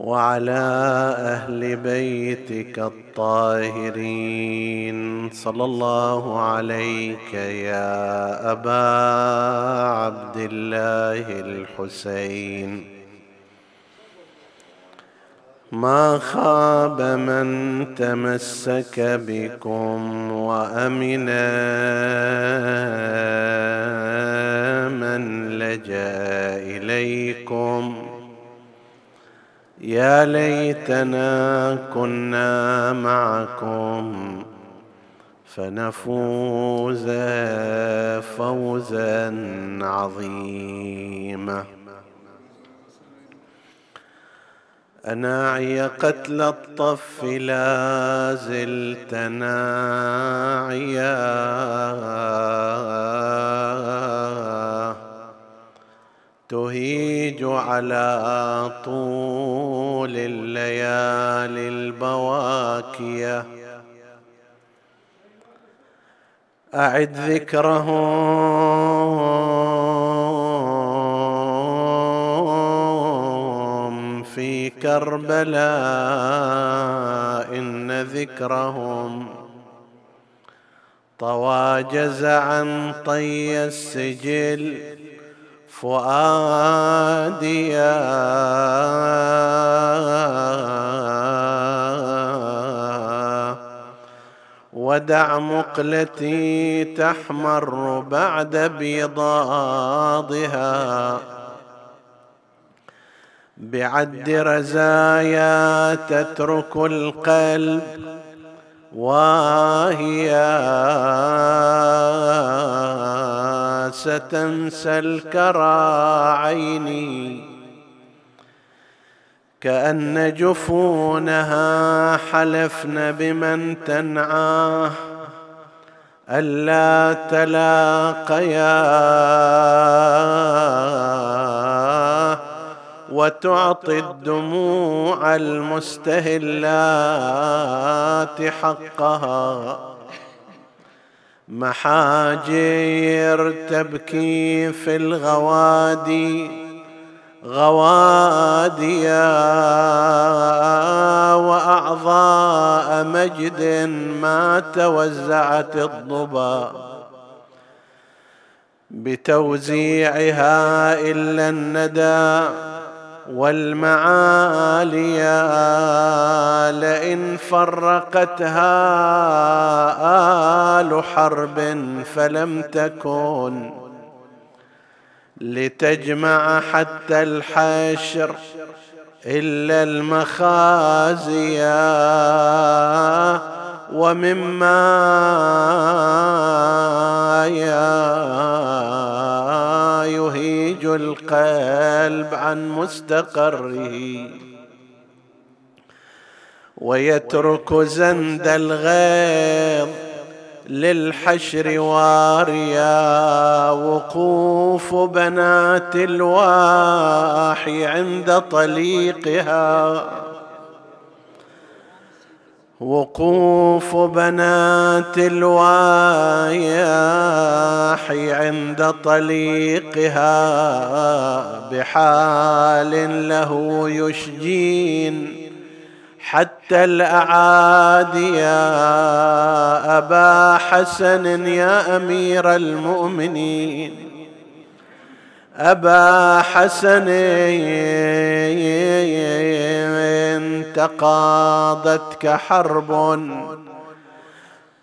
وعلى أهل بيتك الطاهرين. صلى الله عليك يا أبا عبد الله الحسين. ما خاب من تمسك بكم وأمن من لجأ إليكم. يا ليتنا كنا معكم فنفوز فوزا عظيما. أناعي قتل الطف لا زلت ناعيا. تهيج على طول الليالي البواكية. أعد ذكرهم في كربلاء إن ذكرهم طوى جزعا طي السجل. فؤاديا ودع مقلتي تحمر بعد بيضاضها بعد رزايا تترك القلب واهيا ستنسى الكرى عيني كأن جفونها حلفن بمن تنعاه ألا تلاقيا وتعطي الدموع المستهلات حقها. محاجر تبكي في الغوادي. غواديا وأعضاء مجد ما توزعت الضبا. بتوزيعها إلا الندى. والمعاليا لئن فرقتها آل حرب فلم تكن لتجمع حتى الحشر إلا المخازيا ومما يهيج القلب عن مستقره ويترك زند الغيظ للحشر واريا وقوف بنات الواحي عند طليقها وقوف بنات الواياح عند طليقها بحال له يشجين. حتى الأعادي يا أبا حسن يا أمير المؤمنين. أبا حسن تقاضتك حرب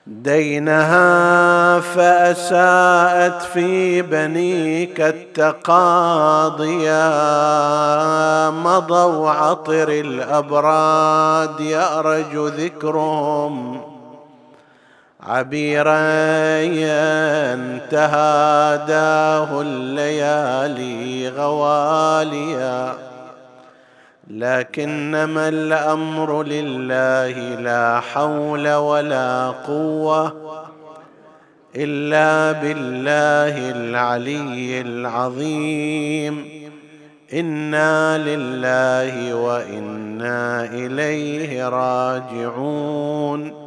دينها فأساءت في بنيك التقاضيا مضوا عطر الأبراد يأرج ذكرهم. عبيرا تهاداه الليالي غواليا. لكنما الأمر لله لا حول ولا قوة إلا بالله العلي العظيم. إنا لله وإنا إليه راجعون.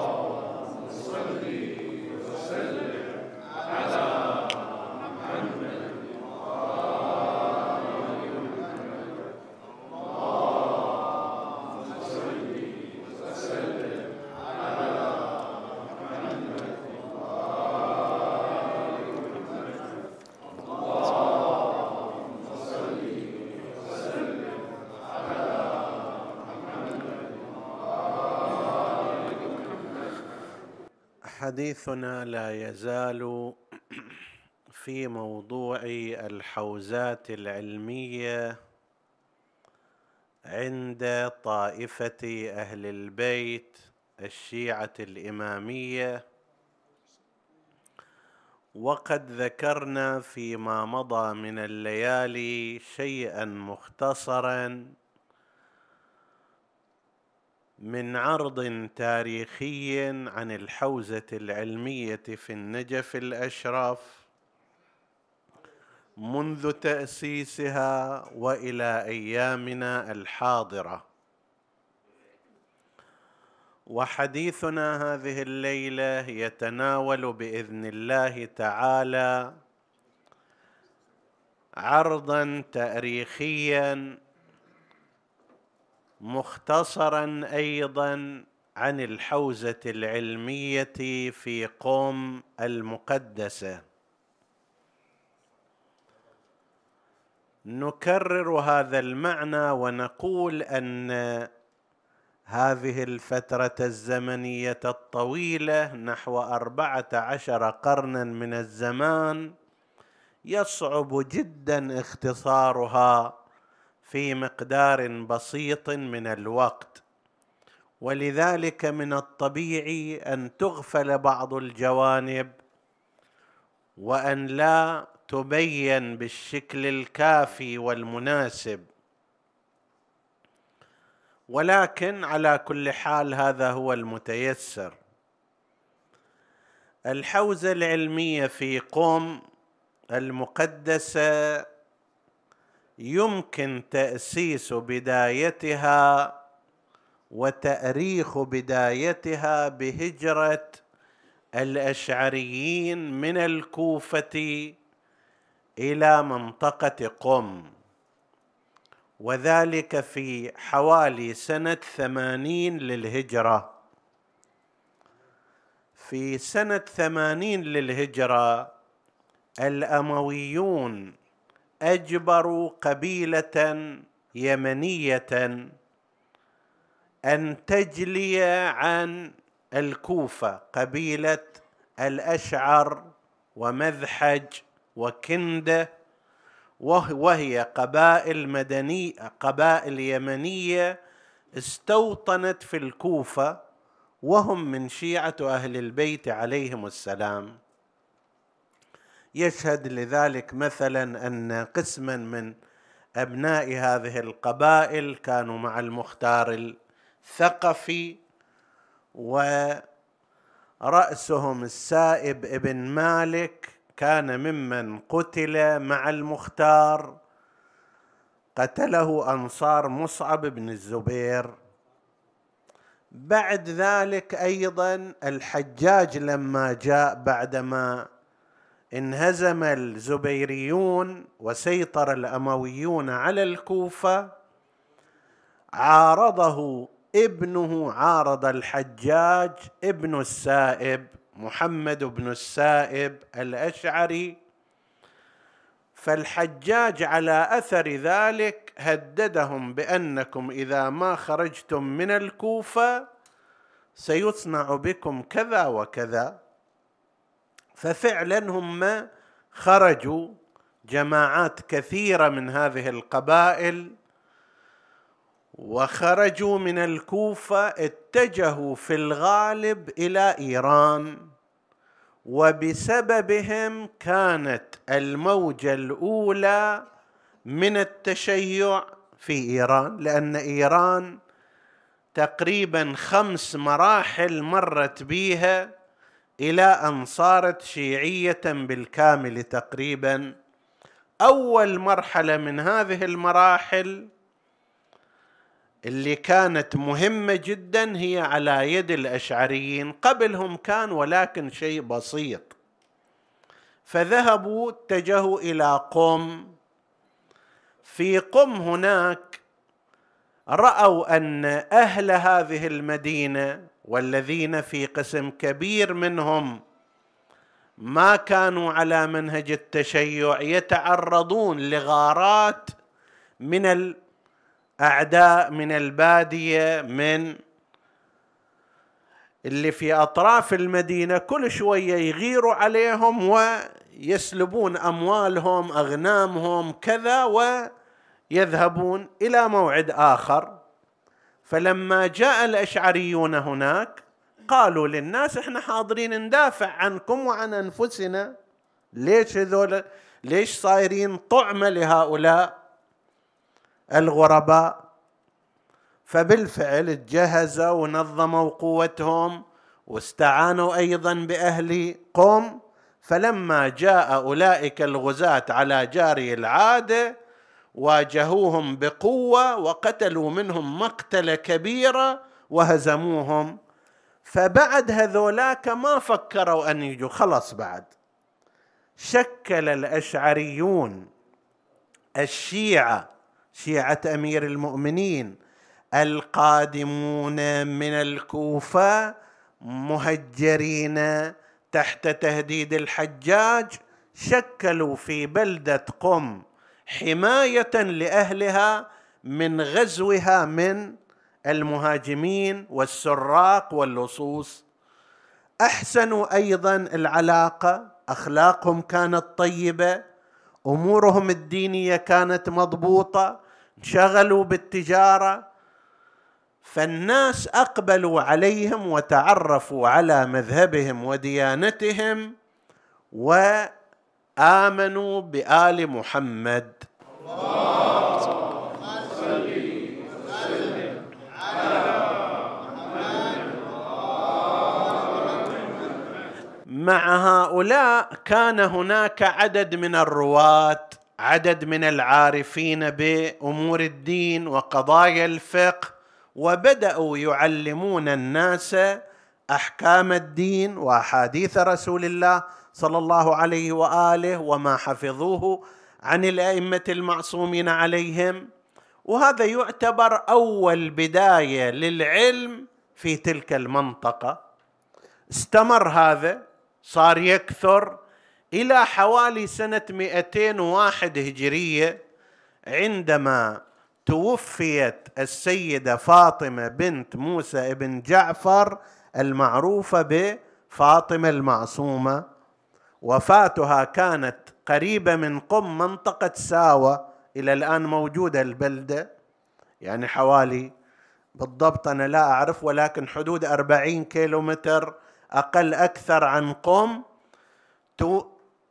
حديثنا لا يزال في موضوع الحوزات العلمية عند طائفة أهل البيت الشيعة الإمامية. وقد ذكرنا فيما مضى من الليالي شيئا مختصرا من عرض تاريخي عن الحوزة العلمية في النجف الاشرف منذ تأسيسها وإلى أيامنا الحاضرة. وحديثنا هذه الليلة يتناول بإذن الله تعالى عرضا تاريخيا مختصرا أيضا عن الحوزة العلمية في قوم المقدسة. نكرر هذا المعنى ونقول أن هذه الفترة الزمنية الطويلة نحو أربعة عشر قرنا من الزمان يصعب جدا اختصارها في مقدار بسيط من الوقت. ولذلك من الطبيعي أن تغفل بعض الجوانب وأن لا تبين بالشكل الكافي والمناسب. ولكن على كل حال هذا هو المتيسر. الحوزة العلمية في قوم المقدسة يمكن تأسيس بدايتها وتأريخ بدايتها بهجرة الأشعريين من الكوفة إلى منطقة قم. وذلك في حوالي سنة ثمانين للهجرة. في سنة ثمانين للهجرة الأمويون اجبروا قبيلة يمنية أن تجلي عن الكوفة قبيلة الأشعر ومذحج وكنده وهي قبائل مدنية قبائل يمنية استوطنت في الكوفة وهم من شيعة أهل البيت عليهم السلام. يشهد لذلك مثلا أن قسما من أبناء هذه القبائل كانوا مع المختار الثقفي ورأسهم السائب ابن مالك كان ممن قتل مع المختار قتله أنصار مصعب بن الزبير. بعد ذلك أيضا الحجاج لما جاء بعدما انهزم الزبيريون وسيطر الأمويون على الكوفة. عارضه ابنه عارض الحجاج ابن السائب محمد بن السائب الأشعري. فالحجاج على أثر ذلك هددهم بأنكم إذا ما خرجتم من الكوفة سيصنع بكم كذا وكذا. ففعلا هم خرجوا جماعات كثيرة من هذه القبائل وخرجوا من الكوفة اتجهوا في الغالب إلى إيران. وبسببهم كانت الموجة الأولى من التشيع في إيران لأن إيران تقريبا خمس مراحل مرت بها إلى أن صارت شيعية بالكامل تقريبا أول مرحلة من هذه المراحل اللي كانت مهمة جدا هي على يد الأشعريين. قبلهم كان ولكن شيء بسيط. فذهبوا اتجهوا إلى قم. في قم هناك رأوا أن أهل هذه المدينة والذين في قسم كبير منهم ما كانوا على منهج التشيع يتعرضون لغارات من الأعداء من البادية من اللي في أطراف المدينة كل شوية يغيروا عليهم ويسلبون أموالهم أغنامهم كذا ويذهبون إلى موعد آخر. فلما جاء الأشعريون هناك قالوا للناس إحنا حاضرين ندافع عنكم وعن أنفسنا. ليش هذول ليش صايرين طعمة لهؤلاء الغرباء؟ فبالفعل تجهزوا ونظموا قوتهم واستعانوا أيضا باهل قوم فلما جاء أولئك الغزاة على جاري العادة واجهوهم بقوة وقتلوا منهم مقتله كبيره وهزموهم. فبعد هذولاك ما فكروا أن يجوا. خلص بعد. شكل الأشعريون الشيعة شيعة أمير المؤمنين القادمون من الكوفة مهجرين تحت تهديد الحجاج شكلوا في بلدة قم. حماية لأهلها من غزوها من المهاجمين والسراق واللصوص. احسنوا أيضا العلاقة أخلاقهم كانت طيبة أمورهم الدينية كانت مضبوطة انشغلوا بالتجارة. فالناس أقبلوا عليهم وتعرفوا على مذهبهم وديانتهم وامنوا بآل محمد. مع هؤلاء كان هناك عدد من الرواة عدد من العارفين بأمور الدين وقضايا الفقه وبدأوا يعلمون الناس أحكام الدين وأحاديث رسول الله صلى الله عليه وآله وما حفظوه عن الأئمة المعصومين عليهم. وهذا يعتبر أول بداية للعلم في تلك المنطقة. استمر هذا صار يكثر إلى حوالي سنة 201 هجرية عندما توفيت السيدة فاطمة بنت موسى بن جعفر المعروفة بفاطمة المعصومة. وفاتها كانت قريبة من قم منطقة ساوة إلى الآن موجودة البلدة. يعني حوالي بالضبط أنا لا أعرف ولكن حدود أربعين كيلو متر أقل أكثر عن قم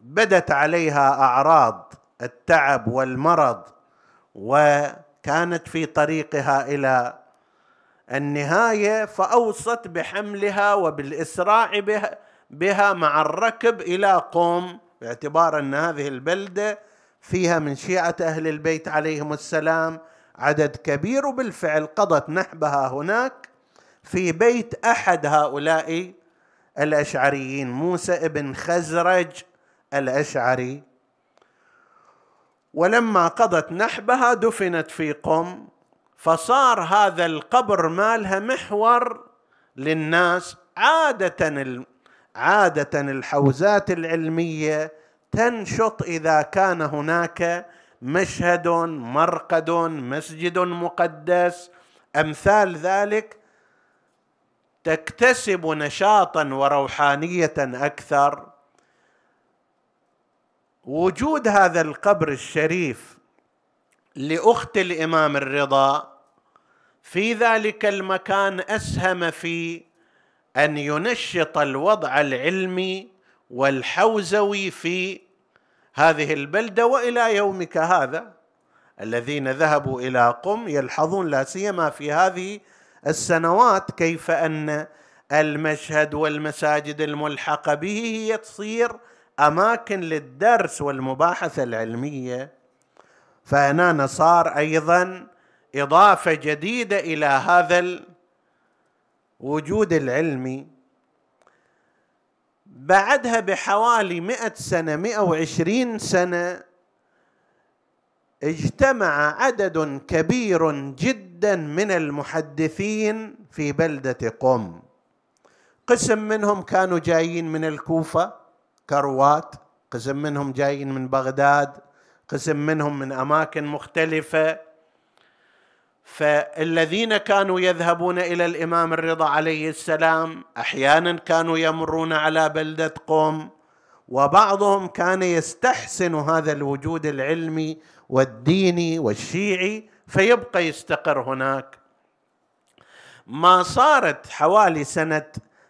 بدت عليها أعراض التعب والمرض وكانت في طريقها إلى النهاية فأوصت بحملها وبالإسراع بها, بها مع الركب إلى قوم باعتبار أن هذه البلدة فيها من شيعة أهل البيت عليهم السلام عدد كبير وبالفعل قضت نحبها هناك في بيت أحد هؤلاء الأشعريين موسى ابن خزرج الأشعري. ولما قضت نحبها دفنت في قم فصار هذا القبر مالها محور للناس عادة عادة الحوزات العلمية تنشط إذا كان هناك مشهد مرقد مسجد مقدس. أمثال ذلك تكتسب نشاطا وروحانية أكثر. وجود هذا القبر الشريف لأخت الإمام الرضا في ذلك المكان أسهم في أن ينشط الوضع العلمي والحوزوي في هذه البلدة وإلى يومك هذا. الذين ذهبوا إلى قم يلحظون لا سيما في هذه السنوات كيف أن المشهد والمساجد الملحقة به هي تصير أماكن للدرس والمباحثه العلمية. فهنا صار أيضا إضافة جديدة إلى هذا الوجود العلمي بعدها بحوالي مئة سنة مئة وعشرين سنة اجتمع عدد كبير جدا من المحدثين في بلدة قم. قسم منهم كانوا جايين من الكوفة كروات قسم منهم جايين من بغداد قسم منهم من أماكن مختلفة. فالذين كانوا يذهبون إلى الإمام الرضا عليه السلام أحيانا كانوا يمرون على بلدة قوم وبعضهم كان يستحسن هذا الوجود العلمي والديني والشيعي فيبقى يستقر هناك. ما صارت حوالي سنة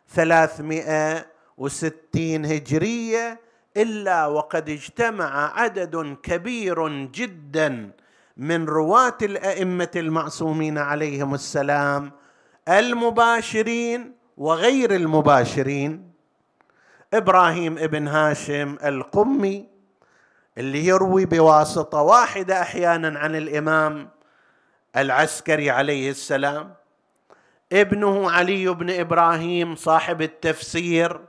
360 هجرية إلا وقد اجتمع عدد كبير جدا من رواة الأئمة المعصومين عليهم السلام المباشرين وغير المباشرين. إبراهيم ابن هاشم القمي اللي يروي بواسطة واحدة أحيانا عن الإمام العسكري عليه السلام. ابنه علي بن إبراهيم صاحب التفسير.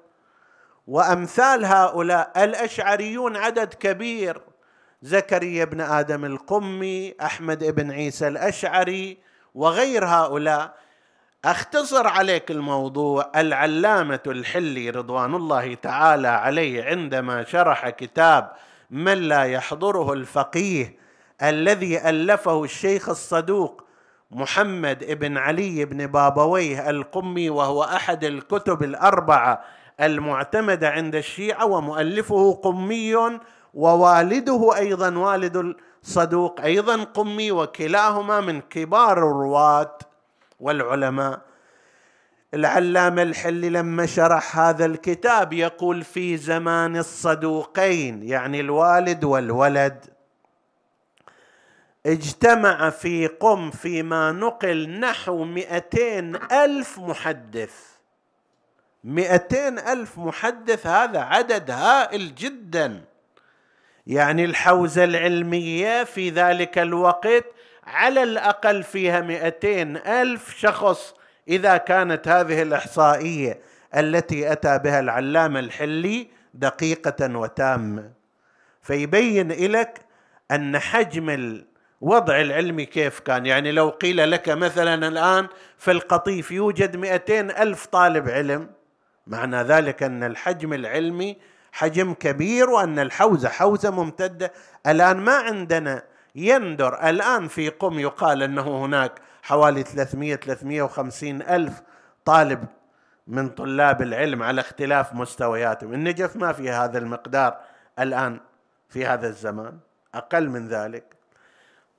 وأمثال هؤلاء الأشعريون عدد كبير. زكريا بن آدم القمي أحمد بن عيسى الأشعري وغير هؤلاء. أختصر عليك الموضوع العلامة الحلي رضوان الله تعالى عليه عندما شرح كتاب من لا يحضره الفقيه الذي ألفه الشيخ الصدوق محمد بن علي بن بابويه القمي وهو أحد الكتب الأربعة المعتمدة عند الشيعة ومؤلفه قمي ووالده أيضا والد الصدوق. أيضا قمي وكلاهما من كبار الرواة والعلماء. العلامة الحلي لما شرح هذا الكتاب يقول في زمان الصدوقين يعني الوالد والولد اجتمع في قم فيما نقل نحو مئتين ألف محدث. مئتين ألف محدث هذا عدد هائل جدا. يعني الحوزة العلمية في ذلك الوقت على الأقل فيها مئتين ألف شخص إذا كانت هذه الإحصائية التي أتى بها العلامة الحلي دقيقة وتامة فيبين لك أن حجم الوضع العلمي كيف كان. يعني لو قيل لك مثلا الآن في القطيف يوجد مئتين ألف طالب علم معنى ذلك أن الحجم العلمي حجم كبير وأن الحوزة حوزة ممتدة. الآن ما عندنا يندر. الآن في قم يقال أنه هناك حوالي 300 350 ألف طالب من طلاب العلم على اختلاف مستوياتهم. النجف ما في هذا المقدار الآن في هذا الزمان أقل من ذلك.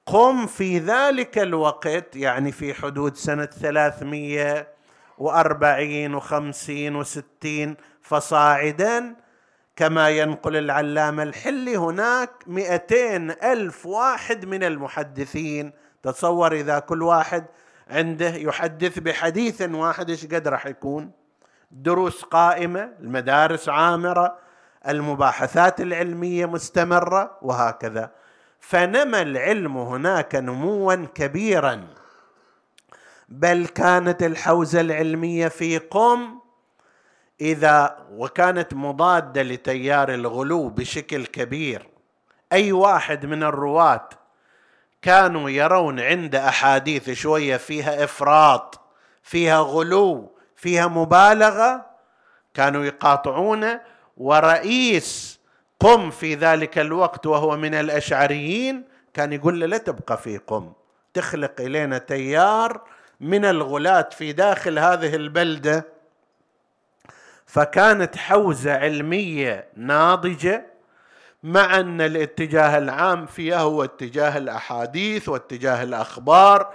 قم في ذلك الوقت يعني في حدود سنة 340 وخمسين وستين فصاعدا كما ينقل العلامة الحلي هناك مئتين ألف واحد من المحدثين. تصور إذا كل واحد عنده يحدث بحديث واحد إيش قد راح يكون؟ دروس قائمة المدارس عامرة المباحثات العلمية مستمرة وهكذا. فنمى العلم هناك نموا كبيرا. بل كانت الحوزة العلمية في قم إذا وكانت مضادة لتيار الغلو بشكل كبير أي واحد من الرواة كانوا يرون عند أحاديث شوية فيها إفراط فيها غلو فيها مبالغة كانوا يقاطعونه ورئيس قم في ذلك الوقت وهو من الأشعريين كان يقول له لا تبقى في قم تخلق إلينا تيار من الغلاة في داخل هذه البلدة. فكانت حوزة علمية ناضجة مع أن الاتجاه العام فيها هو اتجاه الأحاديث واتجاه الأخبار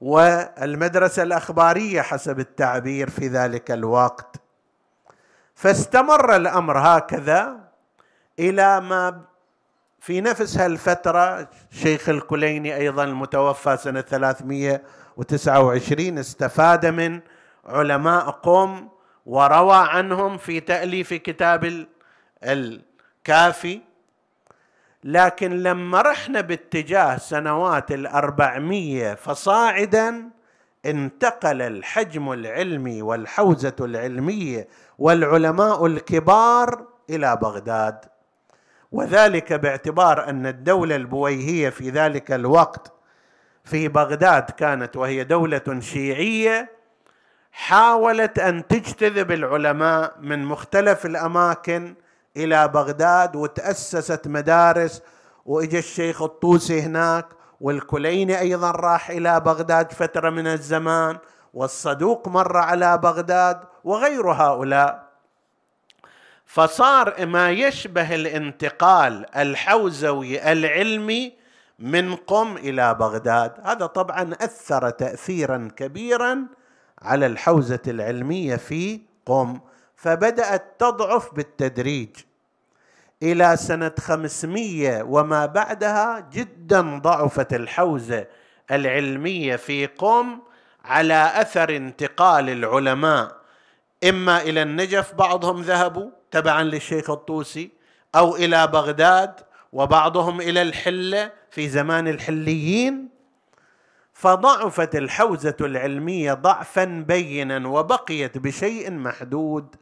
والمدرسة الأخبارية حسب التعبير في ذلك الوقت. فاستمر الأمر هكذا إلى ما في نفس هالفترة شيخ الكليني أيضا المتوفى سنة 329 استفاد من علماء قوم وروى عنهم في تأليف كتاب الكافي لكن لما رحنا باتجاه سنوات الأربعمية فصاعدا انتقل الحجم العلمي والحوزة العلمية والعلماء الكبار إلى بغداد. وذلك باعتبار أن الدولة البويهية في ذلك الوقت في بغداد كانت وهي دولة شيعية حاولت أن تجتذب العلماء من مختلف الأماكن إلى بغداد وتأسست مدارس واجى الشيخ الطوسي هناك والكليني أيضا راح إلى بغداد فترة من الزمان والصدوق مر على بغداد وغير هؤلاء. فصار ما يشبه الانتقال الحوزوي العلمي من قم إلى بغداد. هذا طبعا أثر تاثيرا كبيرا على الحوزة العلمية في قم فبدأت تضعف بالتدريج. إلى سنة خمسمية وما بعدها جدا ضعفت الحوزة العلمية في قم على أثر انتقال العلماء. إما إلى النجف بعضهم ذهبوا تبعا للشيخ الطوسي أو إلى بغداد وبعضهم إلى الحلة في زمان الحليين فضعفت الحوزة العلمية ضعفا بينا وبقيت بشيء محدود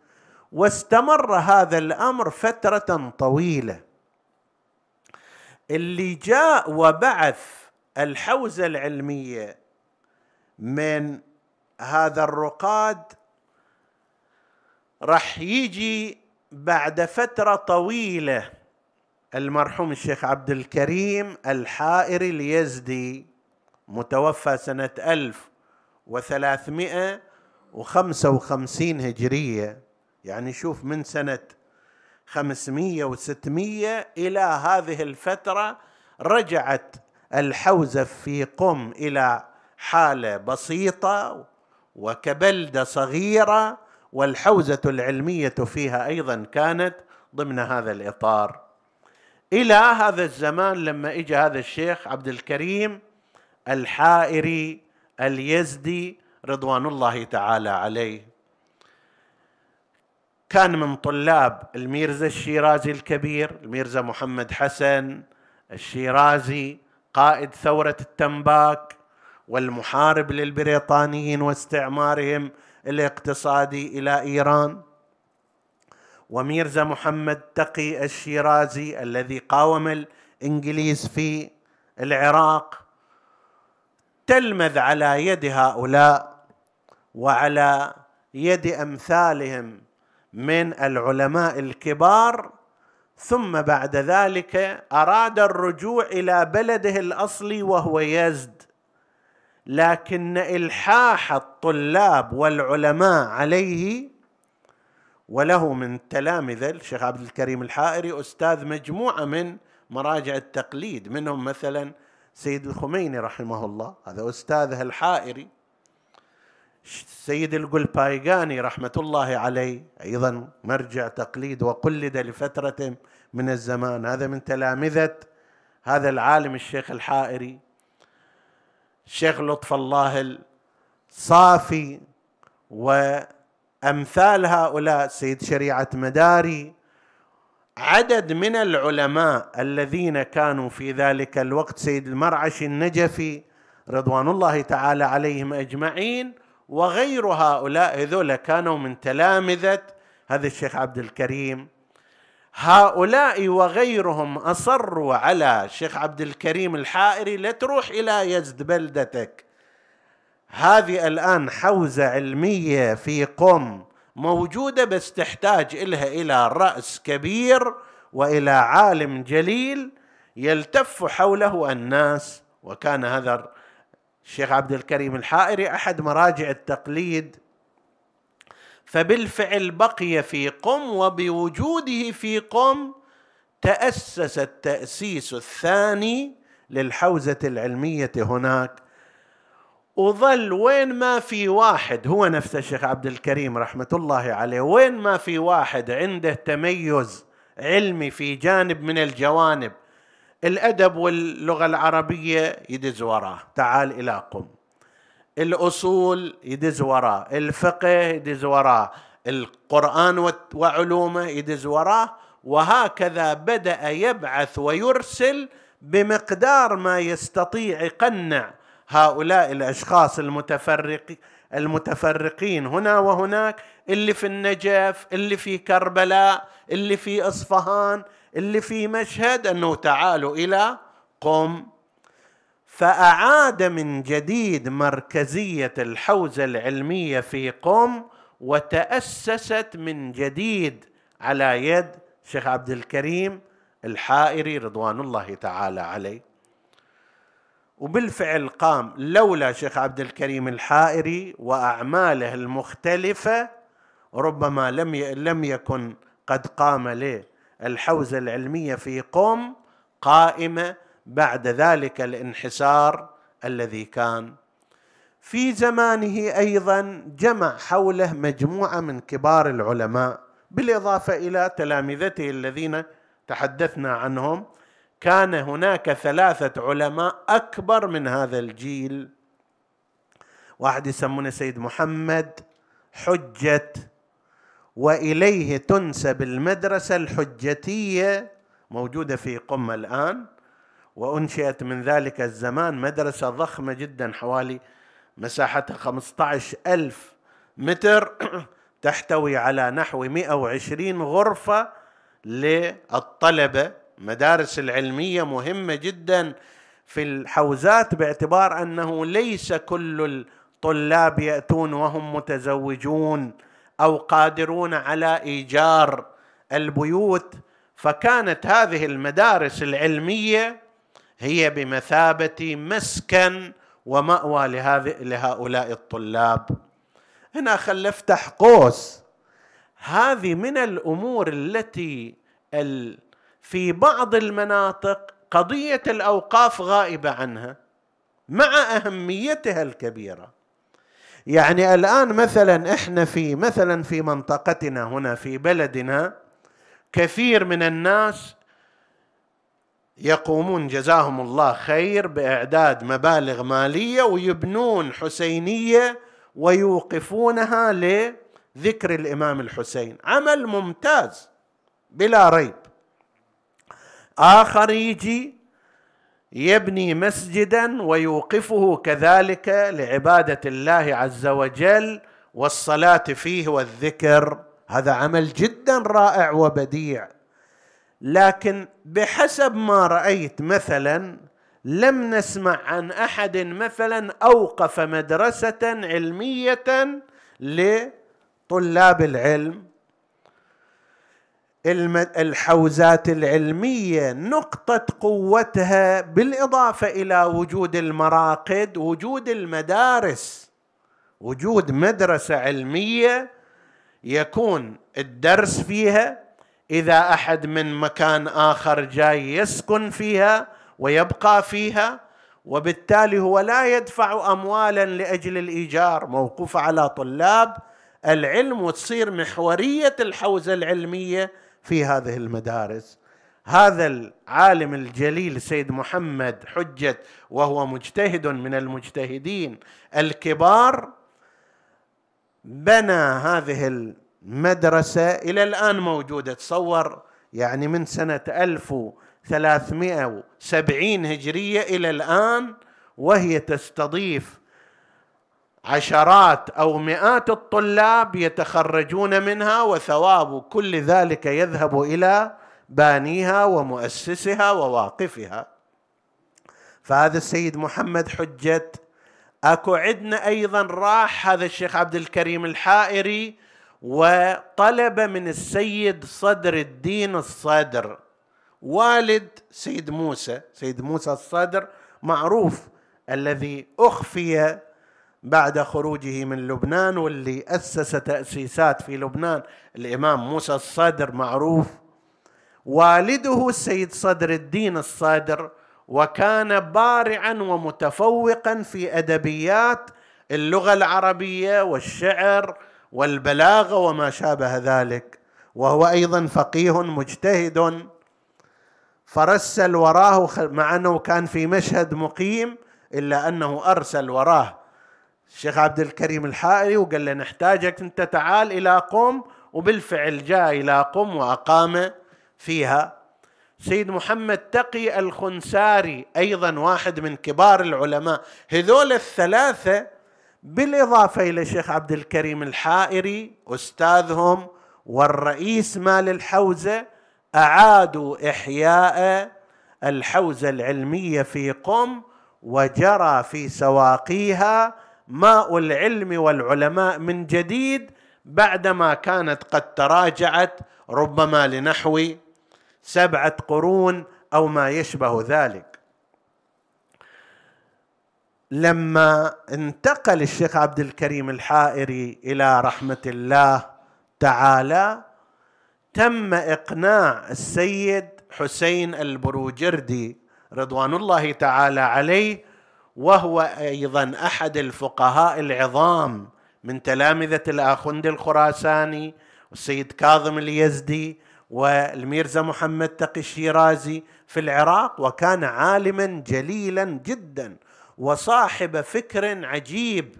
واستمر هذا الأمر فترة طويلة. اللي جاء وبعث الحوزة العلمية من هذا الرقاد راح يجي بعد فترة طويلة. المرحوم الشيخ عبد الكريم الحائري اليزدي متوفى سنة 1355 هجرية. يعني شوف من سنة 500 و600 إلى هذه الفترة رجعت الحوزة في قم إلى حالة بسيطة وكبلدة صغيرة والحوزة العلمية فيها أيضا كانت ضمن هذا الإطار. إلى هذا الزمان لما إجى هذا الشيخ عبد الكريم الحائري اليزدي رضوان الله تعالى عليه. كان من طلاب الميرزا الشيرازي الكبير الميرزا محمد حسن الشيرازي قائد ثورة التنباك والمحارب للبريطانيين واستعمارهم الاقتصادي إلى إيران. وميرزا محمد تقي الشيرازي الذي قاوم الإنجليز في العراق تلمذ على يد هؤلاء وعلى يد أمثالهم من العلماء الكبار ثم بعد ذلك أراد الرجوع إلى بلده الاصلي وهو يزد. لكن إلحاح الطلاب والعلماء عليه وله من تلامذه الشيخ عبد الكريم الحائري أستاذ مجموعة من مراجع التقليد منهم مثلا سيد الخميني رحمه الله هذا أستاذه الحائري سيد القلبايغاني رحمة الله عليه أيضا مرجع تقليد وقلد لفترة من الزمان هذا من تلامذة هذا العالم الشيخ الحائري الشيخ لطف الله الصافي وأمثال هؤلاء سيد شريعة مداري عدد من العلماء الذين كانوا في ذلك الوقت سيد المرعشي النجفي رضوان الله تعالى عليهم أجمعين وغير هؤلاء هذول كانوا من تلامذة هذا الشيخ عبد الكريم. هؤلاء وغيرهم أصروا على الشيخ عبد الكريم الحائري لا تروح إلى يزد بلدتك. هذه الآن حوزة علمية في قم موجودة بس تحتاج إلها إلى رأس كبير وإلى عالم جليل يلتف حوله الناس. وكان هذا الشيخ عبد الكريم الحائري أحد مراجع التقليد. فبالفعل بقي في قم وبوجوده في قم تأسس التأسيس الثاني للحوزة العلمية هناك. وظل وين ما في واحد هو نفسه الشيخ عبد الكريم رحمة الله عليه وين ما في واحد عنده تميز علمي في جانب من الجوانب الأدب واللغة العربية يدز وراه. تعال إلى قم. الأصول يدز وراه الفقه يدز وراه القرآن وعلومه يدز وراه وهكذا بدأ يبعث ويرسل بمقدار ما يستطيع يقنع هؤلاء الأشخاص المتفرق المتفرقين هنا وهناك اللي في النجف اللي في كربلاء اللي في إصفهان اللي في مشهد أنه تعالوا إلى قم. فأعاد من جديد مركزية الحوزة العلمية في قم وتأسست من جديد على يد شيخ عبد الكريم الحائري رضوان الله تعالى عليه. وبالفعل قام لولا شيخ عبد الكريم الحائري وأعماله المختلفة ربما لم لم يكن قد قام له الحوزه العلمية في قم قائمة بعد ذلك الانحسار الذي كان. في زمانه أيضا جمع حوله مجموعة من كبار العلماء بالإضافة إلى تلامذته الذين تحدثنا عنهم. كان هناك ثلاثة علماء أكبر من هذا الجيل. واحد يسمونه سيد محمد حجة وإليه تنسب المدرسة الحجتية موجودة في قم الآن وأنشئت من ذلك الزمان مدرسة ضخمة جدا حوالي مساحتها 15 ألف متر تحتوي على نحو 120 غرفة للطلبة. مدارس العلمية مهمة جدا في الحوزات باعتبار أنه ليس كل الطلاب يأتون وهم متزوجون أو قادرون على إيجار البيوت. فكانت هذه المدارس العلمية هي بمثابة مسكن ومأوى لهؤلاء الطلاب. هنا خل افتح قوس. هذه من الأمور التي في بعض المناطق قضية الأوقاف غائبة عنها مع أهميتها الكبيرة. يعني الآن مثلا إحنا في مثلا في منطقتنا هنا في بلدنا كثير من الناس يقومون جزاهم الله خير بإعداد مبالغ مالية ويبنون حسينية ويوقفونها لذكر الإمام الحسين. عمل ممتاز بلا ريب. آخر يجي يبني مسجدا ويوقفه كذلك لعبادة الله عز وجل والصلاة فيه والذكر. هذا عمل جدا رائع وبديع. لكن بحسب ما رأيت مثلا لم نسمع عن أحد مثلا أوقف مدرسة علمية لطلاب العلم. الحوزات العلمية نقطة قوتها بالإضافة إلى وجود المراقد وجود المدارس وجود مدرسة علمية يكون الدرس فيها. إذا أحد من مكان آخر جاي يسكن فيها ويبقى فيها وبالتالي هو لا يدفع اموالا لأجل الإيجار. موقوفه على طلاب العلم وتصير محورية الحوزة العلمية في هذه المدارس. هذا العالم الجليل سيد محمد حجه وهو مجتهد من المجتهدين الكبار بنى هذه المدرسة إلى الآن موجودة. تصور يعني من سنة 1370 هجرية إلى الآن وهي تستضيف عشرات أو مئات الطلاب يتخرجون منها وثواب كل ذلك يذهب إلى بانيها ومؤسسها وواقفها. فهذا السيد محمد حجة أكو عندنا أيضا راح هذا الشيخ عبد الكريم الحائري وطلب من السيد صدر الدين الصدر. والد سيد موسى سيد موسى الصدر معروف الذي أخفي بعد خروجه من لبنان واللي أسس تأسيسات في لبنان الإمام موسى الصدر معروف. والده السيد صدر الدين الصادر وكان بارعا ومتفوقا في أدبيات اللغة العربية والشعر والبلاغة وما شابه ذلك. وهو أيضا فقيه مجتهد. فرسل وراه مع أنه كان في مشهد مقيم إلا أنه أرسل وراه الشيخ عبد الكريم الحائري وقال له نحتاجك أنت تعال إلى قم وبالفعل جاء إلى قم وأقام فيها. سيد محمد تقي الخنساري أيضا واحد من كبار العلماء. هذول الثلاثة بالإضافة إلى الشيخ عبد الكريم الحائري أستاذهم والرئيس مال الحوزة أعادوا إحياء الحوزة العلمية في قم وجرى في سواقيها. ماء العلم والعلماء من جديد بعدما كانت قد تراجعت ربما لنحو سبعة قرون أو ما يشبه ذلك. لما انتقل الشيخ عبد الكريم الحائري إلى رحمة الله تعالى تم إقناع السيد حسين البروجردي رضوان الله تعالى عليه وهو أيضا أحد الفقهاء العظام من تلامذة الاخند الخراساني والسيد كاظم اليزدي والميرزا محمد تقي الشيرازي في العراق وكان عالما جليلا جدا وصاحب فكر عجيب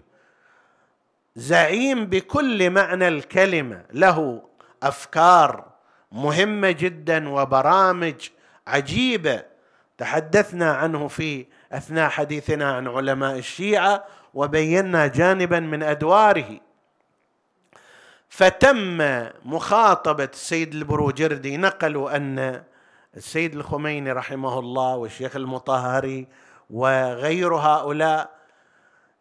زعيم بكل معنى الكلمة. له أفكار مهمة جدا وبرامج عجيبة تحدثنا عنه في أثناء حديثنا عن علماء الشيعة وبينا جانبا من أدواره. فتم مخاطبة السيد البروجردي نقلوا أن السيد الخميني رحمه الله والشيخ المطهري وغير هؤلاء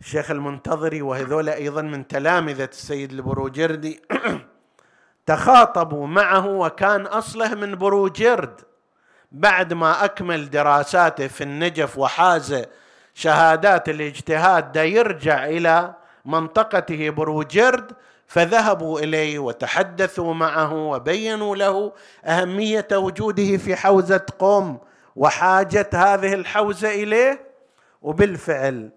الشيخ المنتظري وهذول أيضا من تلامذة السيد البروجردي تخاطبوا معه وكان أصله من بروجرد. بعد ما أكمل دراساته في النجف وحاز شهادات الاجتهاد دا يرجع إلى منطقته بروجرد فذهبوا إليه وتحدثوا معه وبينوا له أهمية وجوده في حوزة قم وحاجة هذه الحوزة إليه. وبالفعل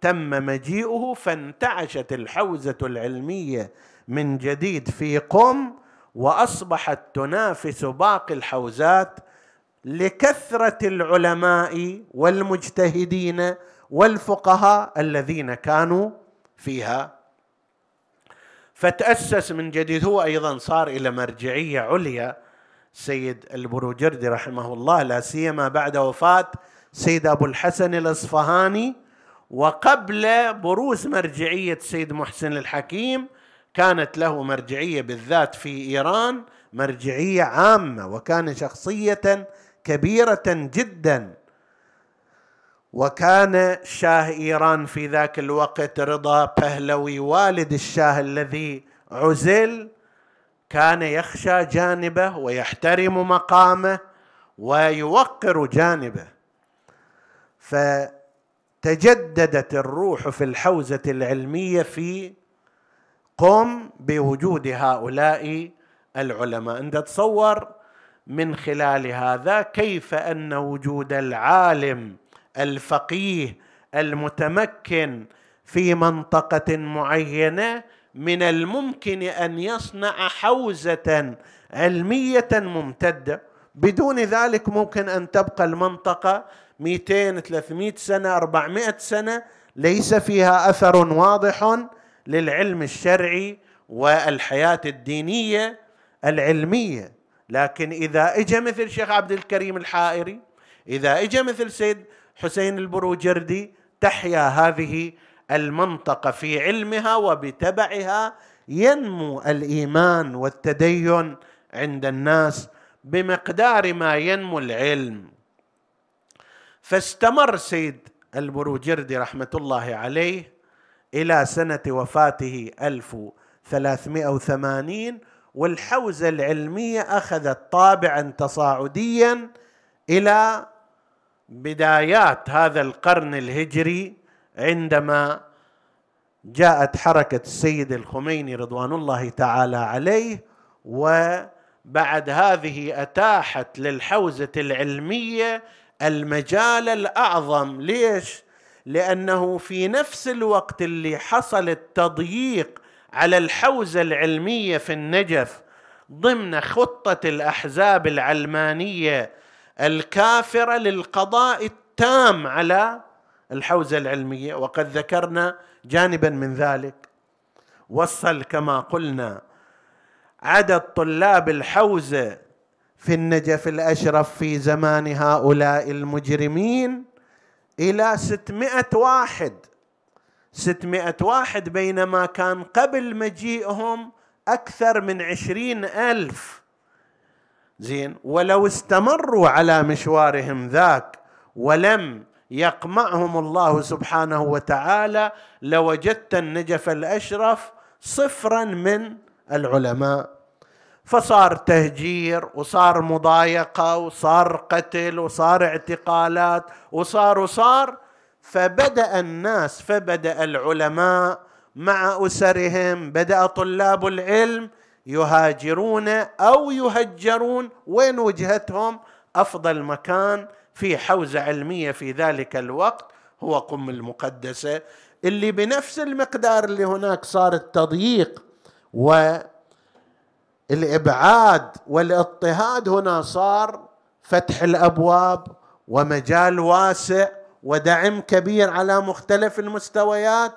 تم مجيئه فانتعشت الحوزة العلمية من جديد في قم وأصبحت تنافس باقي الحوزات لكثرة العلماء والمجتهدين والفقهاء الذين كانوا فيها. فتأسس من جديد هو أيضا صار إلى مرجعية عليا سيد البروجردي رحمه الله لا سيما بعد وفاة سيد أبو الحسن الأصفهاني. وقبل بروز مرجعية سيد محسن الحكيم كانت له مرجعية بالذات في إيران مرجعية عامة وكان شخصية كبيرة جدا. وكان شاه إيران في ذاك الوقت رضا بهلوي والد الشاه الذي عزل كان يخشى جانبه ويحترم مقامه ويوقر جانبه. فتجددت الروح في الحوزة العلمية في قم بوجود هؤلاء العلماء. أنت تصور من خلال هذا كيف أن وجود العالم الفقيه المتمكن في منطقة معينة من الممكن أن يصنع حوزة علمية ممتدة؟ بدون ذلك ممكن أن تبقى المنطقة 200 300 سنة 400 سنة ليس فيها أثر واضح للعلم الشرعي والحياة الدينية العلمية. لكن إذا اجى مثل شيخ عبد الكريم الحائري إذا اجى مثل سيد حسين البروجردي تحيا هذه المنطقة في علمها وبتبعها ينمو الإيمان والتدين عند الناس بمقدار ما ينمو العلم. فاستمر سيد البروجردي رحمة الله عليه إلى سنة وفاته 1380 والحوزة العلمية أخذت طابعا تصاعديا إلى بدايات هذا القرن الهجري عندما جاءت حركة السيد الخميني رضوان الله تعالى عليه بعد هذه أتاحت للحوزة العلمية المجال الأعظم. ليش؟ لأنه في نفس الوقت اللي حصل التضييق على الحوزة العلمية في النجف ضمن خطة الأحزاب العلمانية الكافرة للقضاء التام على الحوزة العلمية. وقد ذكرنا جانبا من ذلك. وصل كما قلنا عدد طلاب الحوزة في النجف الأشرف في زمان هؤلاء المجرمين إلى ستمائة واحد. ستمائة واحد بينما كان قبل مجيئهم أكثر من عشرين ألف. زين ولو استمروا على مشوارهم ذاك ولم يقمعهم الله سبحانه وتعالى لوجدت النجف الأشرف صفرا من العلماء. فصار تهجير وصار مضايقة وصار قتل وصار اعتقالات وصار وصار فبدأ الناس فبدأ العلماء مع أسرهم بدأ طلاب العلم يهاجرون أو يهجرون. وين وجهتهم؟ أفضل مكان في حوزة علمية في ذلك الوقت هو قم المقدسة اللي بنفس المقدار اللي هناك صار التضييق والإبعاد والاضطهاد هنا صار فتح الأبواب ومجال واسع ودعم كبير على مختلف المستويات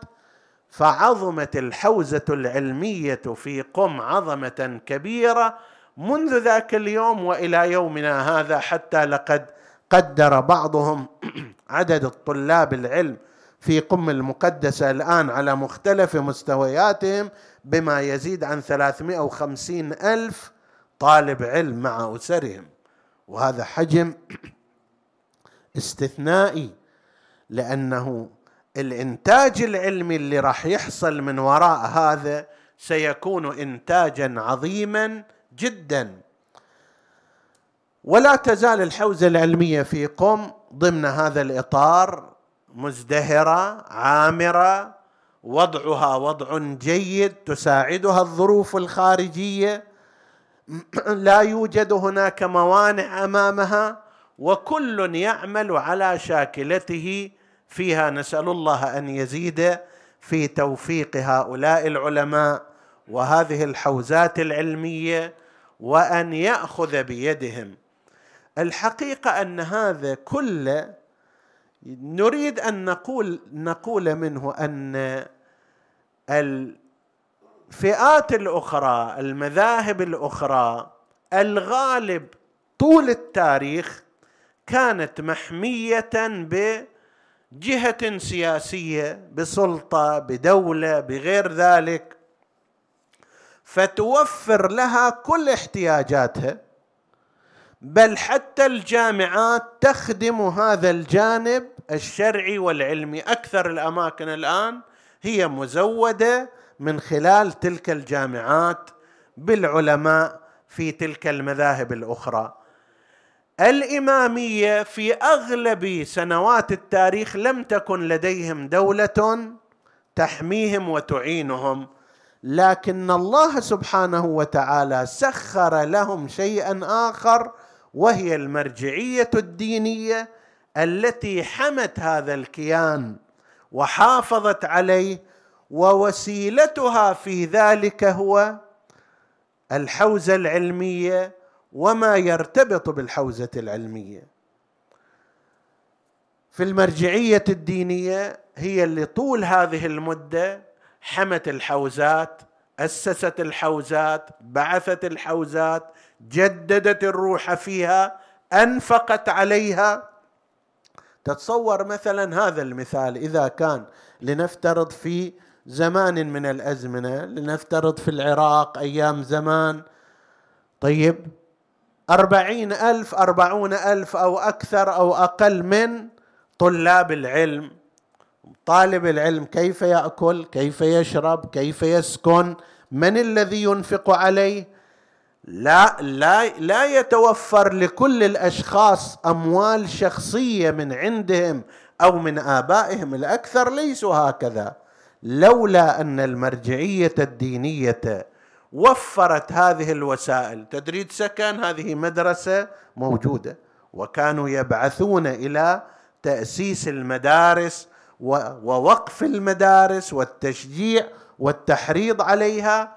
فعظمت الحوزة العلمية في قم عظمة كبيرة منذ ذاك اليوم وإلى يومنا هذا حتى لقد قدر بعضهم عدد الطلاب العلم في قم المقدسة الآن على مختلف مستوياتهم بما يزيد عن 350 ألف طالب علم مع أسرهم. وهذا حجم استثنائي لأنه الإنتاج العلمي اللي راح يحصل من وراء هذا سيكون إنتاجا عظيما جدا. ولا تزال الحوزة العلمية في قم ضمن هذا الإطار مزدهرة عامرة وضعها وضع جيد تساعدها الظروف الخارجية. لا يوجد هناك موانع أمامها وكل يعمل على شاكلته فيها نسأل الله أن يزيد في توفيق هؤلاء العلماء وهذه الحوزات العلمية وأن يأخذ بيدهم. الحقيقة أن هذا كله نريد أن نقول نقول منه أن الفئات الأخرى المذاهب الأخرى الغالب طول التاريخ كانت محمية بجهه سياسية بسلطة بدولة بغير ذلك فتوفر لها كل احتياجاتها بل حتى الجامعات تخدم هذا الجانب الشرعي والعلمي. أكثر الأماكن الآن هي مزودة من خلال تلك الجامعات بالعلماء في تلك المذاهب الأخرى. الإمامية في أغلب سنوات التاريخ لم تكن لديهم دولة تحميهم وتعينهم لكن الله سبحانه وتعالى سخر لهم شيئا آخر وهي المرجعية الدينية التي حمت هذا الكيان وحافظت عليه ووسيلتها في ذلك هو الحوزة العلمية وما يرتبط بالحوزة العلمية. في المرجعية الدينية هي اللي طول هذه المدة حمت الحوزات أسست الحوزات بعثت الحوزات جددت الروح فيها أنفقت عليها. تتصور مثلا هذا المثال إذا كان لنفترض في زمان من الأزمنة لنفترض في العراق أيام زمان. طيب أربعين ألف أربعون ألف أو أكثر أو أقل من طلاب العلم. طالب العلم كيف يأكل؟ كيف يشرب؟ كيف يسكن؟ من الذي ينفق عليه؟ لا لا لا يتوفر لكل الأشخاص أموال شخصية من عندهم أو من آبائهم. الأكثر ليسوا هكذا. لولا أن المرجعية الدينية وفرت هذه الوسائل. تدريد سكن هذه مدرسة موجودة. وكانوا يبعثون إلى تأسيس المدارس ووقف المدارس والتشجيع والتحريض عليها.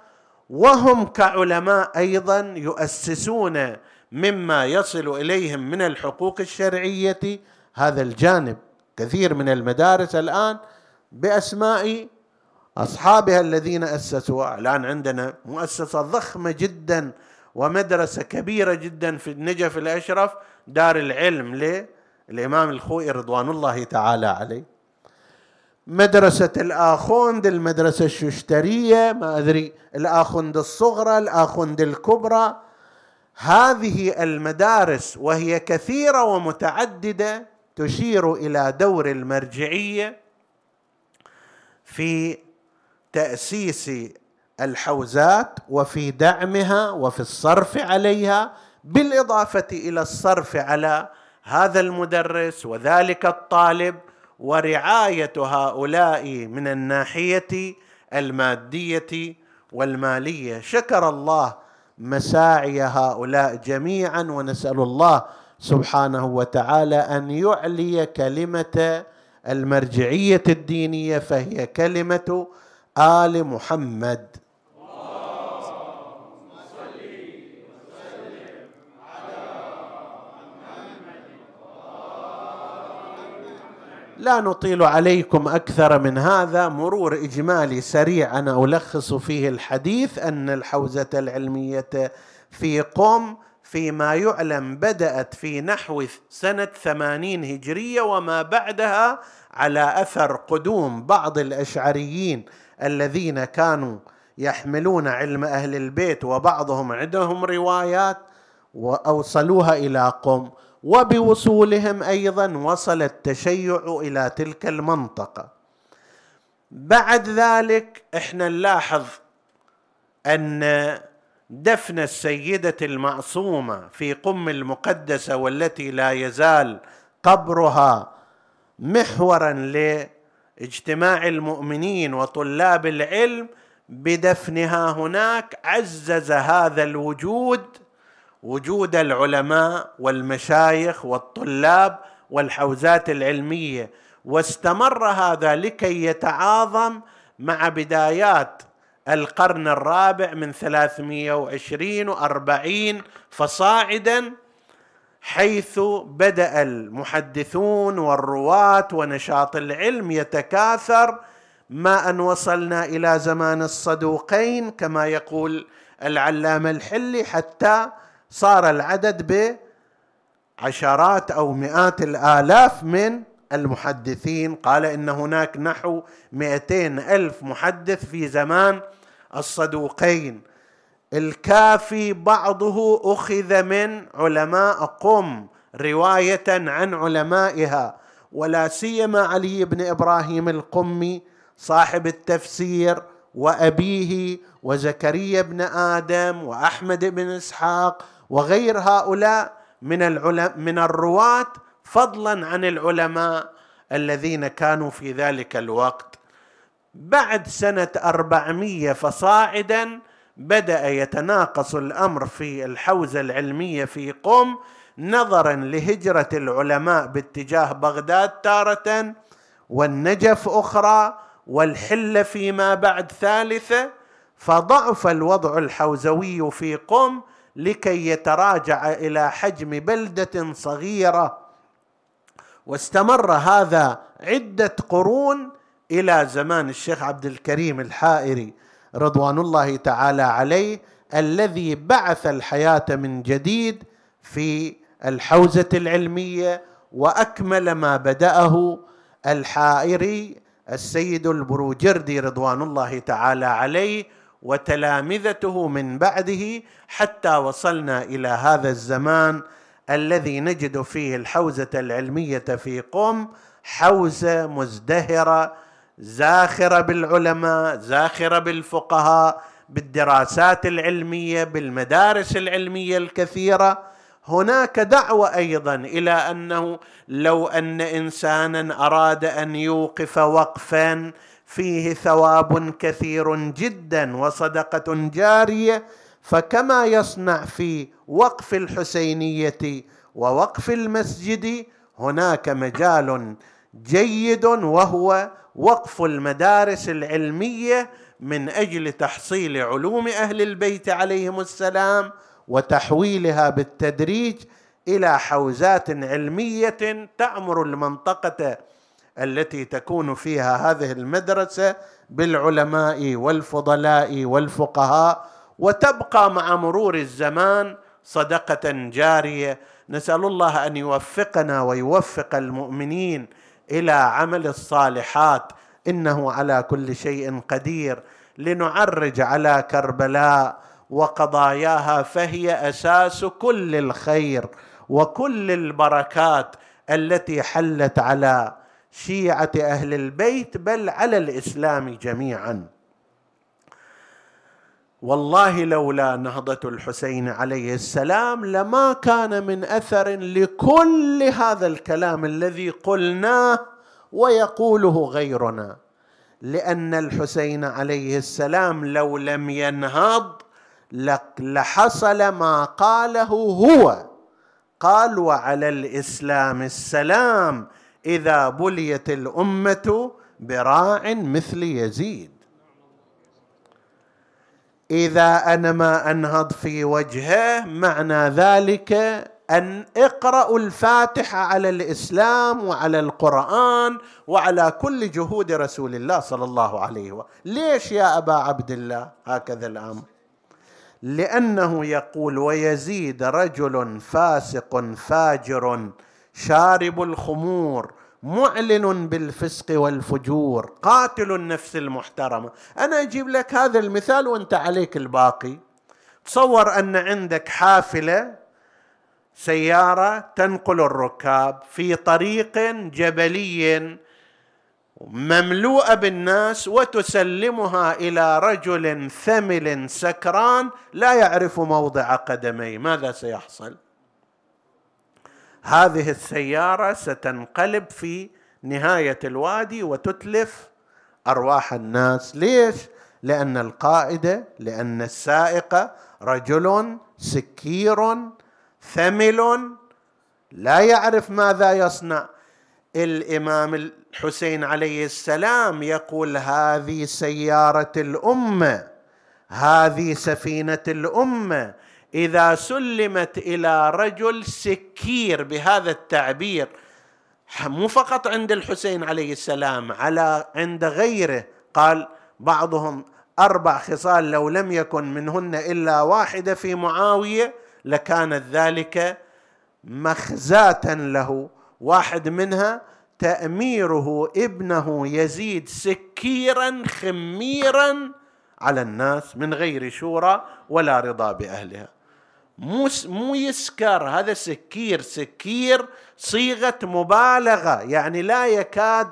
وهم كعلماء أيضا يؤسسون مما يصل إليهم من الحقوق الشرعية. هذا الجانب كثير من المدارس الآن بأسماء أصحابها الذين اسسوها الآن عندنا مؤسسة ضخمة جدا ومدرسة كبيرة جدا في النجف الأشرف دار العلم للامام الخوئي رضوان الله تعالى عليه. مدرسة الآخوند المدرسة الششترية ما أدري الآخوند الصغرى الآخوند الكبرى. هذه المدارس وهي كثيرة ومتعددة تشير إلى دور المرجعية في تأسيس الحوزات وفي دعمها وفي الصرف عليها بالإضافة إلى الصرف على هذا المدرس وذلك الطالب ورعاية هؤلاء من الناحية المادية والمالية. شكر الله مساعي هؤلاء جميعا ونسأل الله سبحانه وتعالى أن يعلي كلمة المرجعية الدينية فهي كلمة آل محمد. لا نطيل عليكم أكثر من هذا. مرور إجمالي سريع أنا ألخص فيه الحديث أن الحوزة العلمية في قم فيما يعلم بدأت في نحو سنة ثمانين هجرية وما بعدها على أثر قدوم بعض الأشعريين الذين كانوا يحملون علم أهل البيت وبعضهم عندهم روايات وأوصلوها إلى قم وبوصولهم أيضا وصل التشيع إلى تلك المنطقة. بعد ذلك إحنا نلاحظ أن دفن السيدة المعصومة في قم المقدسة والتي لا يزال قبرها محورا لاجتماع المؤمنين وطلاب العلم بدفنها هناك عزز هذا الوجود وجود العلماء والمشايخ والطلاب والحوزات العلمية. واستمر هذا لكي يتعاظم مع بدايات القرن الرابع من 320 وأربعين فصاعدا حيث بدأ المحدثون والرواة ونشاط العلم يتكاثر ما أن وصلنا إلى زمان الصدوقين كما يقول العلامة الحلي حتى صار العدد بعشرات أو مئات الآلاف من المحدثين. قال إن هناك نحو مئتين ألف محدث في زمان الصدوقين. الكافي بعضه أخذ من علماء قم رواية عن علمائها ولا سيما علي بن إبراهيم القمي صاحب التفسير وأبيه وزكريا بن آدم وأحمد بن إسحاق وغير هؤلاء من العلماء من الرواة فضلا عن العلماء الذين كانوا في ذلك الوقت. بعد سنة أربعمية فصاعدا بدأ يتناقص الأمر في الحوزة العلمية في قم نظرا لهجرة العلماء باتجاه بغداد تارة والنجف أخرى والحله فيما بعد ثالثه فضعف الوضع الحوزوي في قم لكي يتراجع إلى حجم بلدة صغيرة. واستمر هذا عدة قرون إلى زمان الشيخ عبد الكريم الحائري. رضوان الله تعالى عليه الذي بعث الحياة من جديد في الحوزة العلمية وأكمل ما بدأه الحائري السيد البروجردي رضوان الله تعالى عليه وتلامذته من بعده حتى وصلنا إلى هذا الزمان الذي نجد فيه الحوزة العلمية في قم حوزة مزدهرة زاخرة بالعلماء زاخرة بالفقهاء بالدراسات العلمية بالمدارس العلمية الكثيرة. هناك دعوة أيضا إلى أنه لو أن انسانا أراد أن يوقف وقفا فيه ثواب كثير جدا وصدقة جارية. فكما يصنع في وقف الحسينية ووقف المسجد هناك مجال جيد وهو وقف المدارس العلمية من أجل تحصيل علوم أهل البيت عليهم السلام وتحويلها بالتدريج إلى حوزات علمية تعمر المنطقة التي تكون فيها هذه المدرسة بالعلماء والفضلاء والفقهاء وتبقى مع مرور الزمان صدقة جارية. نسأل الله أن يوفقنا ويوفق المؤمنين إلى عمل الصالحات. إنه على كل شيء قدير. لنعرج على كربلاء وقضاياها فهي أساس كل الخير وكل البركات التي حلت على شيعة أهل البيت بل على الإسلام جميعا. والله لولا نهضة الحسين عليه السلام لما كان من أثر لكل هذا الكلام الذي قلناه ويقوله غيرنا. لأن الحسين عليه السلام لو لم ينهض لحصل ما قاله هو. قال وعلى الإسلام السلام إذا بليت الأمة براع مثل يزيد. إذا أنا ما أنهض في وجهه معنى ذلك أن اقرأوا الفاتحة على الإسلام وعلى القرآن وعلى كل جهود رسول الله صلى الله عليه وسلم ليش يا أبا عبد الله؟ هكذا الأمر. لأنه يقول ويزيد رجل فاسق فاجر شارب الخمور معلن بالفسق والفجور قاتل النفس المحترمة. أنا أجيب لك هذا المثال وأنت عليك الباقي. تصور أن عندك حافلة سيارة تنقل الركاب في طريق جبلي مملوءة بالناس وتسلمها إلى رجل ثمل سكران لا يعرف موضع قدميه. ماذا سيحصل؟ هذه السيارة ستنقلب في نهاية الوادي وتتلف أرواح الناس. ليش؟ لأن القائد لأن السائق رجل سكير ثمل لا يعرف ماذا يصنع. الإمام الحسين عليه السلام يقول هذه سيارة الأمة هذه سفينة الأمة. إذا سلمت إلى رجل سكير بهذا التعبير مو فقط عند الحسين عليه السلام على عند غيره. قال بعضهم أربع خصال لو لم يكن منهن إلا واحدة في معاوية لكانت ذلك مخزاة له. واحد منها تأميره ابنه يزيد سكيرا خميرا على الناس من غير شورى ولا رضا بأهلها. مو مو يسكر هذا سكير سكير صيغة مبالغة يعني لا يكاد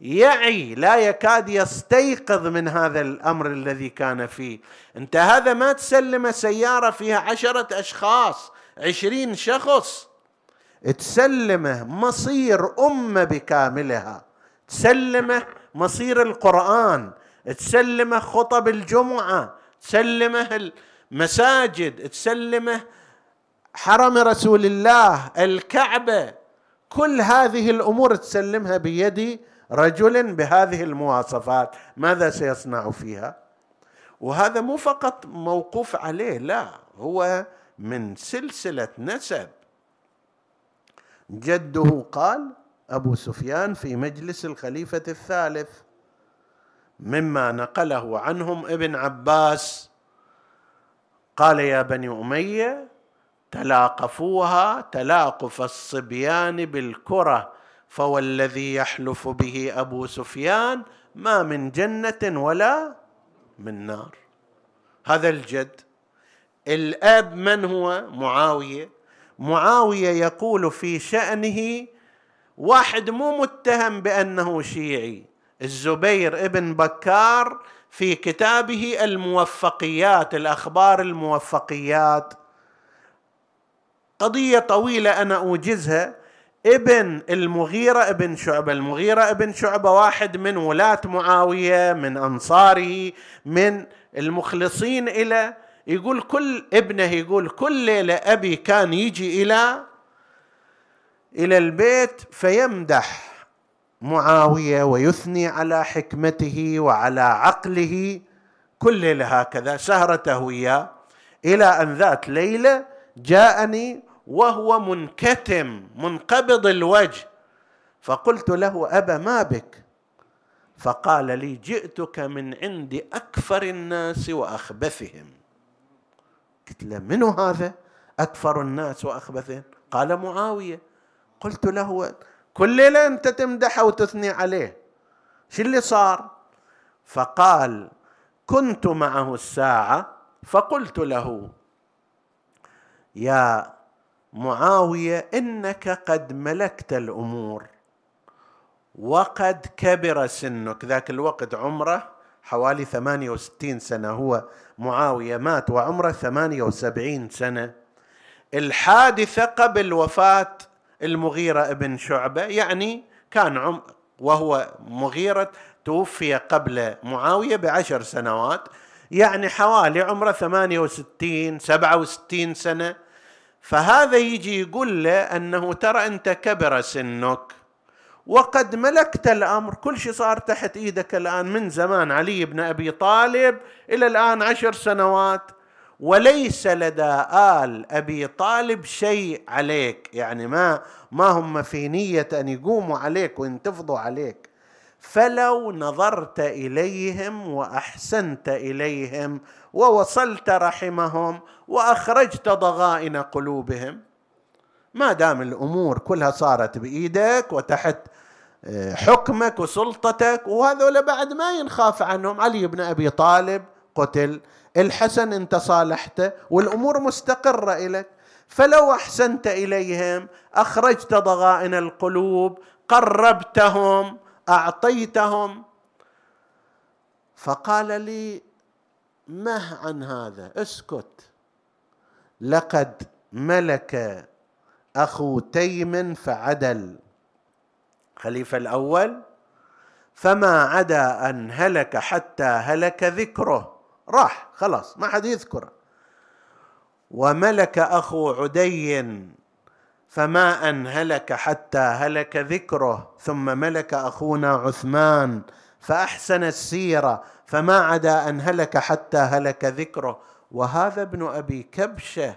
يعي لا يكاد يستيقظ من هذا الأمر الذي كان فيه. أنت هذا ما تسلم سيارة فيها عشرة أشخاص عشرين شخص. تسلمه مصير أمة بكاملها. تسلمه مصير القرآن. تسلمه خطب الجمعة. تسلمه المساجد تسلمه حرم رسول الله الكعبة كل هذه الأمور تسلمها بيد رجل بهذه المواصفات. ماذا سيصنع فيها؟ وهذا مو فقط موقوف عليه لا هو من سلسلة نسب. جده قال أبو سفيان في مجلس الخليفة الثالث مما نقله عنهم ابن عباس قال يا بني أمية تلاقفوها تلاقف الصبيان بالكرة فوالذي يحلف به أبو سفيان ما من جنة ولا من نار. هذا الجد. الأب من هو؟ معاوية. معاوية يقول في شأنه واحد مو متهم بأنه شيعي. الزبير ابن بكار في كتابه الموفقيات الأخبار الموفقيات. قضية طويلة أنا أوجزها. ابن المغيرة ابن شعبة. المغيرة ابن شعبة واحد من ولاة معاوية من أنصاره من المخلصين إلى يقول كل ابنه يقول كل ليلة أبي كان يجي إلى إلى البيت فيمدح. معاوية ويثني على حكمته وعلى عقله كل ليلة هكذا سهرته وياه إلى أن ذات ليلة جاءني وهو منكتم منقبض الوجه. فقلت له أبا ما بك؟ فقال لي جئتك من عند أكفر الناس وأخبثهم. قلت له من هذا أكفر الناس وأخبثهم؟ قال معاوية. قلت له كل ليله انت تمدحه وتثني عليه. شو اللي صار؟ فقال كنت معه الساعة فقلت له يا معاوية إنك قد ملكت الأمور وقد كبر سنك. ذاك الوقت عمره حوالي 68 سنة. هو معاوية مات وعمره 78 سنة. الحادثة قبل وفاة المغيرة ابن شعبة يعني كان عم وهو مغيرة توفي قبل معاوية بعشر سنوات يعني حوالي عمره 68 67 سنة. فهذا يجي يقول له أنه ترى أنت كبر سنك وقد ملكت الأمر كل شيء صار تحت إيدك الآن من زمان علي بن أبي طالب إلى الآن عشر سنوات. وليس لدى آل أبي طالب شيء عليك. يعني ما ما هم في نية أن يقوموا عليك وينتفضوا عليك. فلو نظرت إليهم وأحسنت إليهم ووصلت رحمهم وأخرجت ضغائن قلوبهم ما دام الأمور كلها صارت بايدك وتحت آه، حكمك وسلطتك وهذول بعد ما ينخاف عنهم. علي بن أبي طالب قتل الحسن انت صالحته والأمور مستقرة إليك. فلو أحسنت إليهم أخرجت ضغائن القلوب قربتهم أعطيتهم. فقال لي مه عن هذا اسكت. لقد ملك أخو تيم فعدل. خليفة الأول فما عدا أن هلك حتى هلك ذكره. راح خلاص ما حد يذكره وملك أخو عدي فما ان هلك حتى هلك ذكره ثم ملك أخونا عثمان فأحسن السيره فما عدا أن هلك حتى هلك ذكره. وهذا ابن أبي كبشة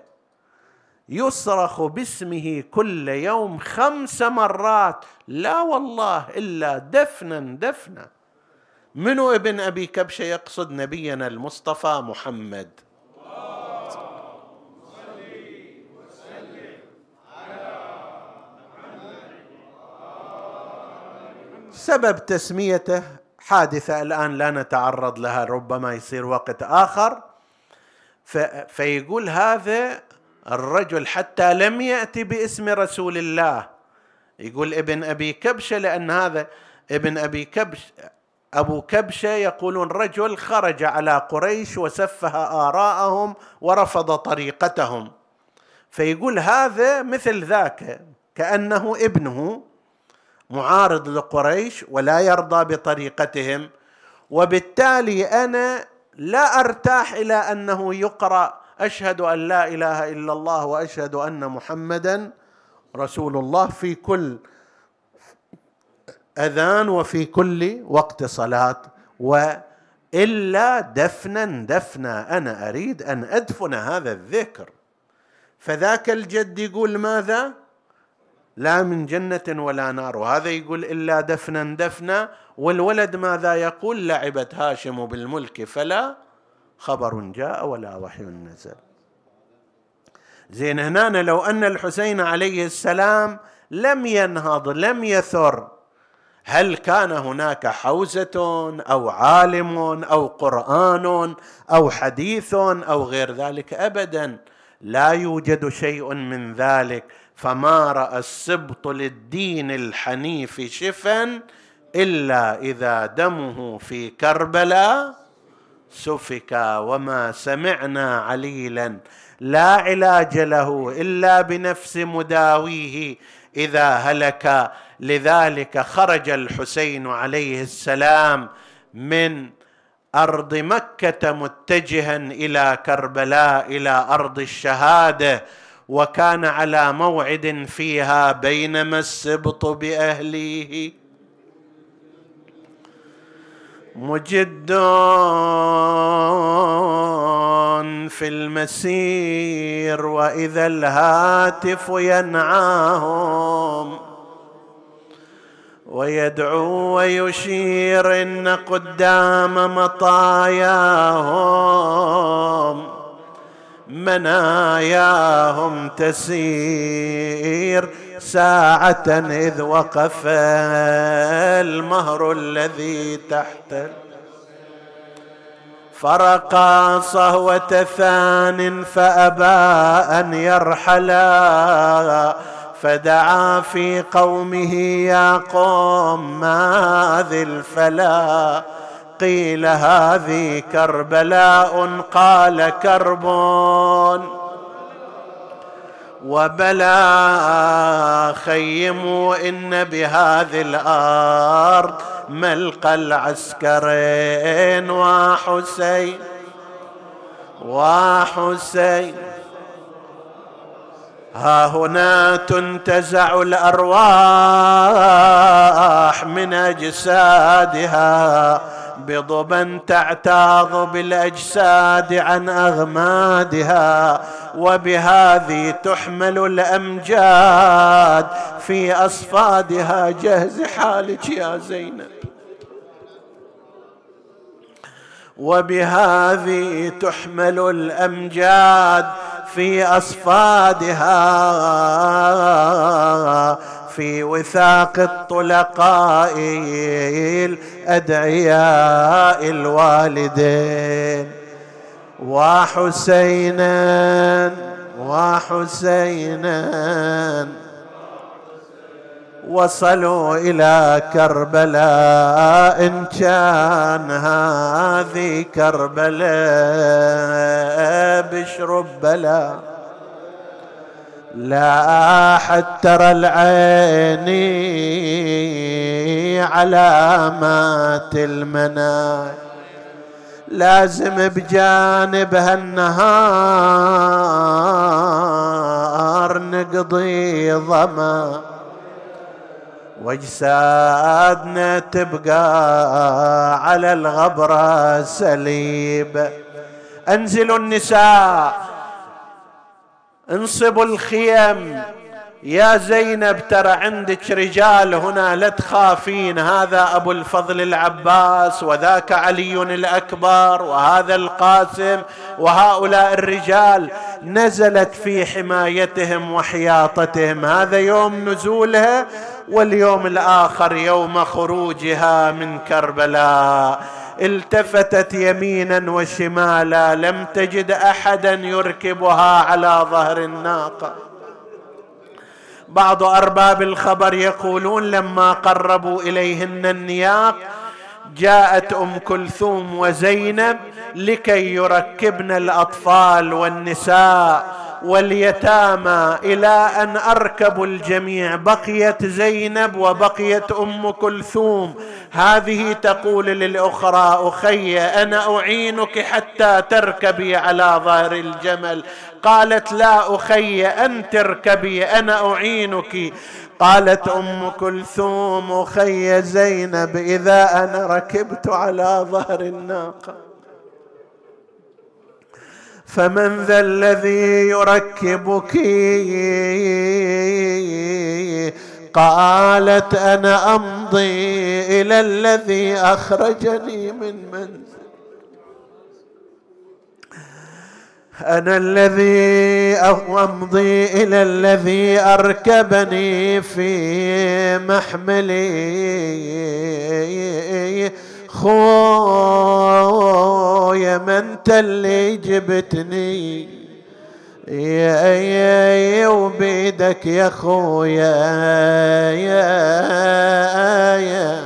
يصرخ باسمه كل يوم خمس مرات لا والله إلا دفنا دفنا. منو ابن أبي كبشه يقصد نبينا المصطفى محمد؟ سبب تسميته حادثة الآن لا نتعرض لها ربما يصير وقت آخر. فيقول هذا الرجل حتى لم يأتي باسم رسول الله. يقول ابن أبي كبشه لأن هذا ابن أبي كبش أبو كبشة يقولون رجل خرج على قريش وسفه آراءهم ورفض طريقتهم. فيقول هذا مثل ذاك كأنه ابنه معارض لقريش ولا يرضى بطريقتهم. وبالتالي أنا لا أرتاح إلى أنه يقرأ أشهد أن لا إله إلا الله وأشهد أن محمدا رسول الله في كل أذان وفي كل وقت صلاة وإلا دفنا دفنا أنا أريد أن أدفن هذا الذكر. فذاك الجد يقول ماذا؟ لا من جنة ولا نار. وهذا يقول إلا دفنا دفنا. والولد ماذا يقول؟ لعبت هاشم بالملك فلا خبر جاء ولا وحي نزل. زين هنا لو أن الحسين عليه السلام لم ينهض لم يثر هل كان هناك حوزة أو عالم أو قرآن أو حديث أو غير ذلك؟ أبدا لا يوجد شيء من ذلك. فما رأى السبط للدين الحنيف شفا إلا إذا دمه في كربلاء سفك وما سمعنا عليلا. لا علاج له إلا بنفس مداويه. إذا هلك لذلك خرج الحسين عليه السلام من أرض مكة متجها إلى كربلاء إلى أرض الشهادة وكان على موعد فيها بينما السبط باهليه مجد في المسير وإذا الهاتف ينعاهم. ويدعو ويشير إن قدام مطاياهم مناياهم تسير. ساعة إذ وقف المهر الذي تحت فرقا صهوة ثان فأبى أن يرحلا. فدعا في قومه يا قوم ما ذي الفلا قيل هذه كربلاء قال كرب وبلا خيموا إن بهذه الأرض ملقى العسكرين وحسين وحسين. ها هنا تنتزع الأرواح من أجسادها بضبا تعتاض بالأجساد عن أغمادها وبهذه تحمل الأمجاد في أصفادها. جهز حالك يا زينب. وبهذه تحمل الأمجاد في أصفادها في وثاق الطلقاء الادعياء الوالدين. وحسينا وحسينا وصلوا إلى كربلاء. إن كان هذه كربلاء بشرب بلا. لا ترى العين علامات المنايا لازم بجانبها النهار نقضي ظما واجسادنا تبقى على الغبرة سليب. أنزلوا النساء انصبوا الخيم. يا زينب ترى عندك رجال هنا لا تخافين. هذا أبو الفضل العباس وذاك علي الأكبر وهذا القاسم وهؤلاء الرجال. نزلت في حمايتهم وحياطتهم. هذا يوم نزولها واليوم الآخر يوم خروجها من كربلاء. التفتت يمينا وشمالا لم تجد أحدا يركبها على ظهر الناقة. بعض أرباب الخبر يقولون لما قربوا إليهن النياق جاءت أم كلثوم وزينب لكي يركبن الأطفال والنساء. واليتامى إلى أن اركبوا الجميع. بقيت زينب وبقيت أم كلثوم. هذه تقول للأخرى أخي أنا أعينك حتى تركبي على ظهر الجمل. قالت لا أخي أنت اركبي أنا أعينك. قالت أم كلثوم أخي زينب إذا أنا ركبت على ظهر الناقة. فمن ذا الذي يركبك قالت أنا أمضي إلى الذي أخرجني من منزل أنا الذي أمضي إلى الذي أركبني في محملي. خويا ما انت اللي جبتني. يا يا وبيدك يا خويا يا يا.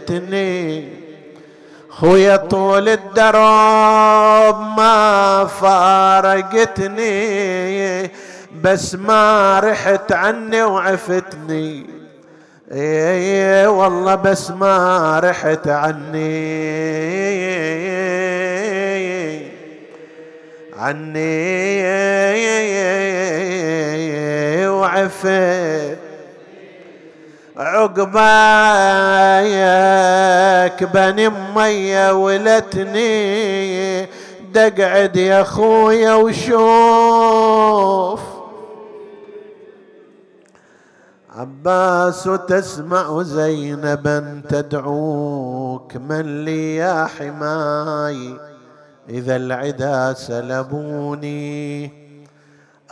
ركبتني خويا طول الدرب ما فارقتني. بس ما رحت عني وعفتني. اي والله بس ما رحت عني. عني وعفت. عقبايك بني أمية ولتني دقعد يا خويا وشوف. عباس تسمع زينبا تدعوك من لي يا حماي؟ إذا العدا سلبوني.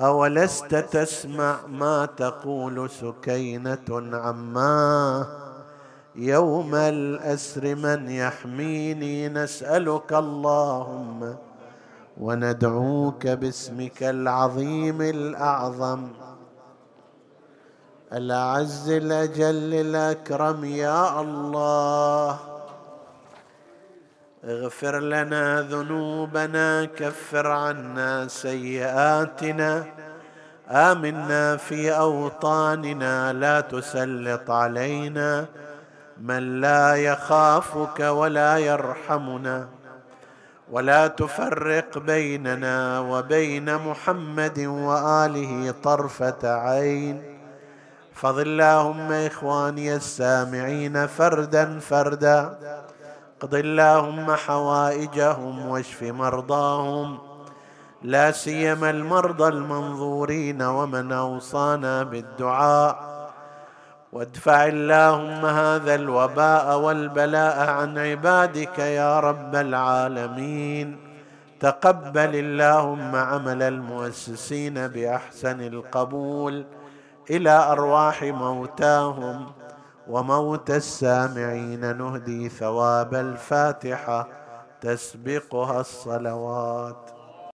أولست تسمع ما تقول سكينة عما؟ يوم الأسر من يحميني نسألك اللهم وندعوك باسمك العظيم الأعظم. الأعز الأجل الأكرم يا الله. اغفر لنا ذنوبنا كفر عنا سيئاتنا. آمنا في أوطاننا لا تسلط علينا. من لا يخافك ولا يرحمنا ولا تفرق بيننا وبين محمد وآله طرفة عين. فضل اللهم اخواني السامعين فردا فردا اقض اللهم حوائجهم واشف مرضاهم لا سيما المرضى المنظورين ومن اوصانا بالدعاء وادفع اللهم هذا الوباء والبلاء عن عبادك يا رب العالمين تقبل اللهم عمل المؤسسين باحسن القبول إلى أرواح موتاهم وموت السامعين. نهدي ثواب الفاتحة تسبقها الصلوات.